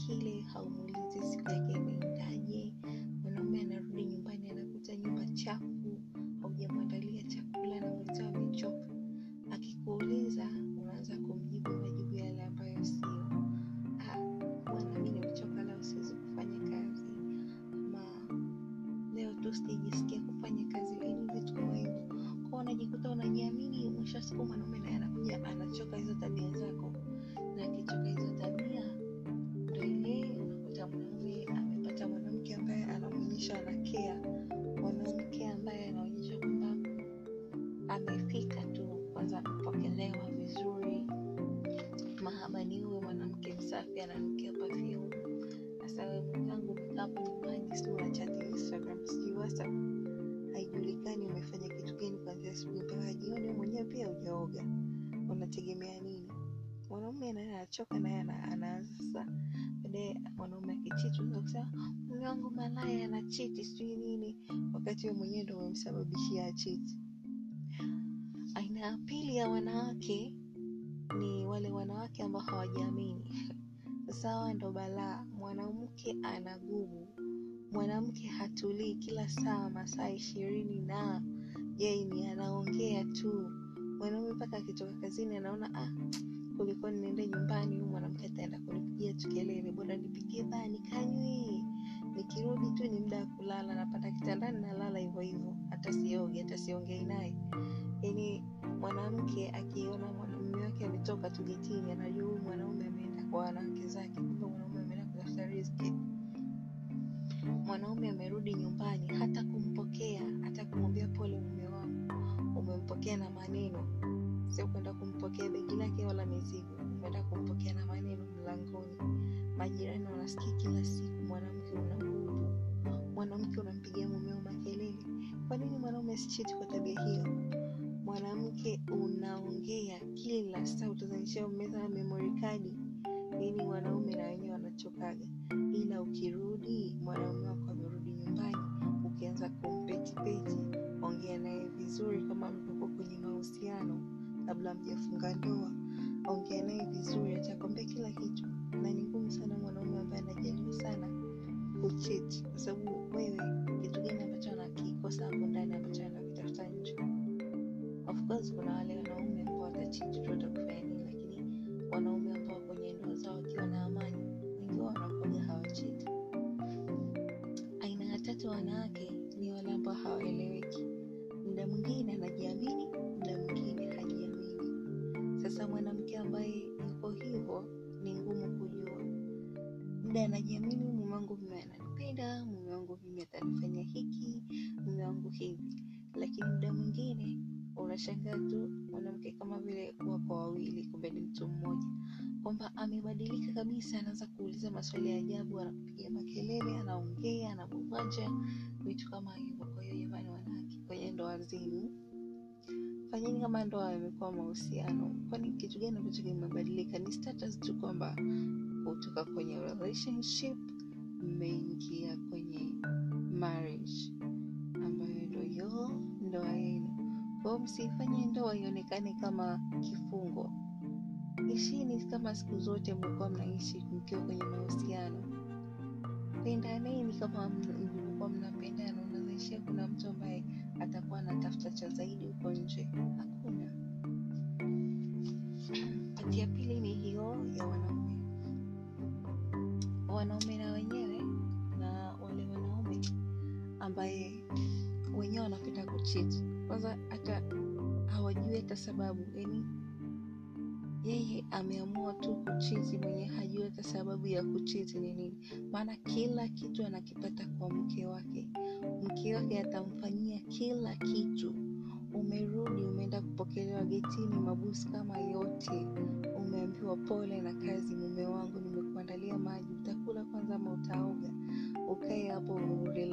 心里好无聊 unategemea nini? Mwanaume naye anachoka naye ana- anaanza baadaye mwanaume akichiti unaweza kusema mume wangu malaya anachiti sijui nini. Wakati wewe mwenyewe ndo umemsababishia achiti. Aina ya pili ya wanawake ni wale wanawake ambao hawajiamini. Sasa hawa ndo balaa. Mwanamke ana gumu mwanamke hatulii kila saa masaa ishirini na yeye ni anaongea tu mwanaume mpaka akitoka kazini anaona ah, kulikuwa niende nyumbani huyu mwanamke ataenda kunipigia tu bora nipigie baa nikanywe, nikirudi tu ni muda wa kulala napanda kitandani nalala hivyo hivyo hata sioge hata siongei naye yaani mwanamke akiona mwanamume wake ametoka tu anajua huyu mwanaume ameenda kwa wanawake zake kumbe mwanaume ameenda kutafuta riziki mwanaume amerudi nyumbani hata kumpokea hata kumwambia pole mume wangu umempokea na maneno. Sio kwenda kumpokea begi lake wala mizigo. Kwenda kumpokea na maneno mlangoni. Majirani wanasikia kila siku mwanamke una nguvu. Mwanamke unampigia mumeo makelele. Kwa nini mwanaume asichiti kwa tabia hiyo? Mwanamke unaongea kila saa utazanishia umeza memory card. Nini wanaume na wenyewe wanachokaga. Ila ukirudi mwanaume wako amerudi nyumbani kabla mjafunga ndoa. Ongea naye vizuri atakwambia kila kitu. Na ni ngumu sana mwanaume ambaye anajaribu sana kuchiti kwa sababu wewe kitu gani ambacho anakikosa hapo ndani ambacho anakitafuta nje? Of course kuna wale wanaume ambao watachiti tu nini? Lakini wanaume muda anajiamini mume wangu vime ananipenda mume wangu vime atanifanya hiki mume wangu hivi. Lakini muda mwingine unashangaa tu mwanamke kama vile wapo wawili kumbe ni mtu mmoja. Kwamba amebadilika kabisa anaanza kuuliza maswali ya ajabu anakupigia makelele anaongea anamuvanja vitu kama hivyo. Kwa hiyo jamani wanawake kwenye ndoa zenu fanyeni kama ndoa imekuwa mahusiano. Kwani kitu gani ambacho kimebadilika? Ni status tu kwamba kutoka kwenye relationship mmeingia kwenye marriage ambayo ndo hiyo ndoa yenu. Kwao msifanye ndoa ionekane kama kifungo. Ishini kama siku zote mlikuwa mnaishi mkiwa kwenye mahusiano. Pendaneni kama mlikuwa mnapendana unazaishia kuna mtu ambaye atakuwa anatafuta cha zaidi huko nje. Hakuna. Pati ya pili ni hiyo ya wanaume kuchiti kwanza hata hawajui hata sababu. Yani yeye ameamua tu kuchiti mwenye hajui hata sababu ya kuchiti ni nini. Maana kila kitu anakipata kwa mke wake. Mke wake atamfanyia kila kitu. Umerudi umeenda kupokelewa getini mabusi kama yote. Umeambiwa pole na kazi mume wangu. Nimekuandalia maji. Utakula kwanza ama utaoga? Ukae hapo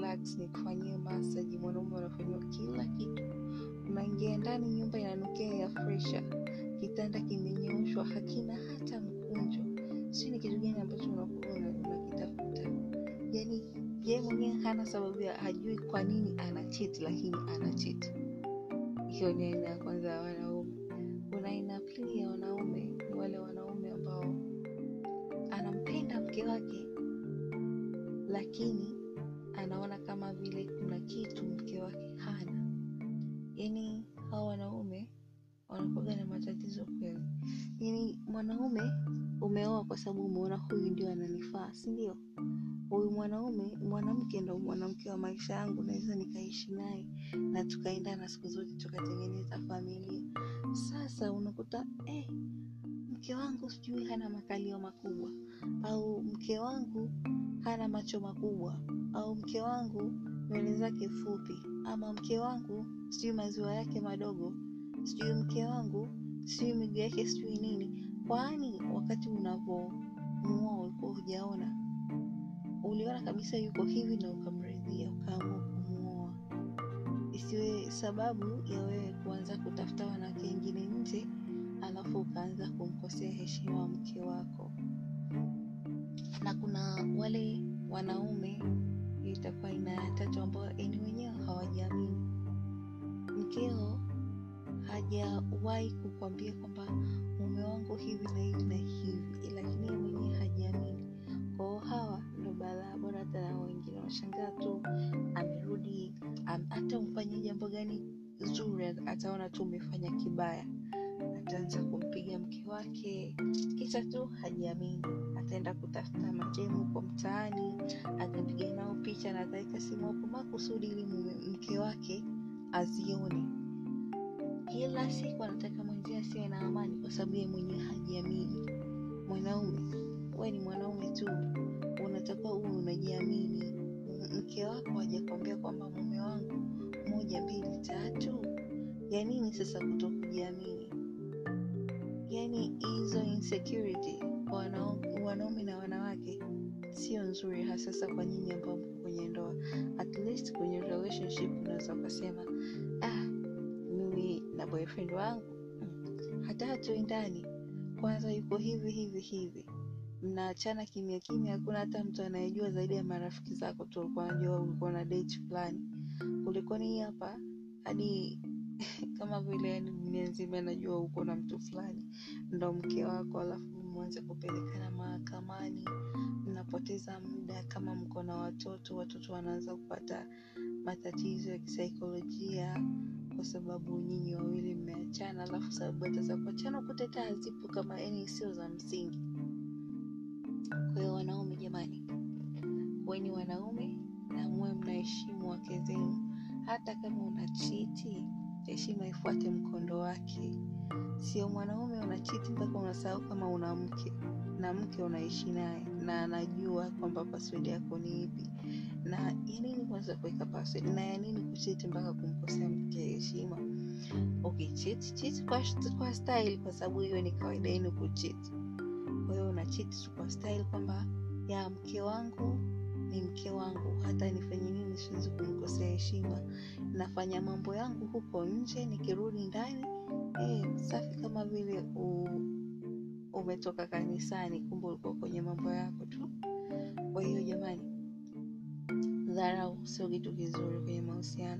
urelax nikufanyie masaji mwanaume anafanyiwa kila kitu. Unaingia ndani nyumba inanukia ya fresha. Kitanda kimenyooshwa hakina hata mkunjo. Sio ni kitu gani ambacho unakuwa unakitafuta. Yani yeye mwenyewe hana sababu hajui kwa nini anachiti lakini anachiti hiyo ni aina ya kwanza ya wanaume. Kuna aina pili ya wanaume ni wale wanaume ambao anampenda mke wake lakini anaona kama vile kuna kitu mke wake hana. Yani hawa wanaume wanakuaga na matatizo kweli. Yani mwanaume umeoa kwa sababu umeona huyu ndio ananifaa si ndio? Huyu mwanaume mwanamke ndo mwanamke wa maisha yangu naweza nikaishi naye na tukaendana siku zote tukatengeneza familia. Sasa unakuta eh, mke wangu sijui hana makalio makubwa au mke wangu hana macho makubwa au mke wangu nywele zake fupi ama mke wangu sijui maziwa yake madogo sijui mke wangu sijui miguu yake sijui nini. Kwani wakati unavomuoa ulikuwa hujaona? Uliona kabisa yuko hivi na ukamridhia ukaamua kumuoa. Isiwe sababu ya wewe kuanza kutafuta wanawake wengine nje alafu ukaanza kumkosea heshima mke wako. Na kuna wale wanaume itakuwa aina ya tatu ambao ni wenyewe hawajiamini. Mkeo hajawahi kukwambia kwamba mume wangu hivi na hivi na hivi lakini mwenyewe hajiamini. Kwao hawa ndo balaa bora hata na wengine. Washangaa tu amerudi am, hata umfanyie jambo gani zuri ataona tu umefanya kibaya wake. Kisa tu hajiamini. Ataenda kutafuta mademu kwa mtaani atapiga nao picha na ataweka simu hapo makusudi ili mke wake azione. Kila siku anataka mwenzie asiwe na amani kwa sababu ye mwenyewe hajiamini. Mwanaume we ni mwanaume tu. Unatakiwa uwe unajiamini. Mke wako hajakwambia kwamba mume wangu moja mbili tatu. Ya nini sasa kuto kujiamini yani hizo insecurity wanaume na wanawake sio nzuri hasasa kwa nyinyi ambao mko kwenye ndoa. At least kwenye relationship unaweza ukasema ah mimi na boyfriend wangu. Hata hatuendani kwanza yuko hivi hivi hivi. Mnaachana kimya kimya hakuna hata mtu anayejua zaidi ya marafiki zako tu ulikuwa najua ulikuwa na date fulani. Kulikoni hapa hadi kama vile yani dunia nzima najua uko na mtu fulani ndo mke wako alafu mwanze kupelekana mahakamani mnapoteza muda kama mko na watoto watoto wanaanza kupata matatizo ya kisaikolojia kwa sababu nyinyi wawili mmeachana alafu sababu hata za kuachana kuteta hazipo kama yani sio za msingi. Kwa hiyo wanaume jamani weni wanaume na mnaheshimu wake zenu. Hata kama una chiti heshima ifuate mkondo wake. Sio mwanaume unachiti mpaka unasahau kama una mke na mke unaishi naye na anajua kwamba password yako ni ipi. Na ya nini kwanza kuweka password na ya nini kuchiti mpaka kumkosea mke heshima? Okay, chiti kwa, kwa style kwa sababu hiyo ni kawaida yenu kuchiti. Kwa hiyo unachiti tu kwa style kwamba ya mke wangu ni mke wangu hata nifanye nini siwezi kumkosea heshima. Nafanya mambo yangu huko nje nikirudi ndani eh, safi kama vile u, umetoka kanisani kumbe ulikuwa kwenye mambo yako tu. Kwa hiyo jamani dharau sio kitu kizuri kwenye mahusiano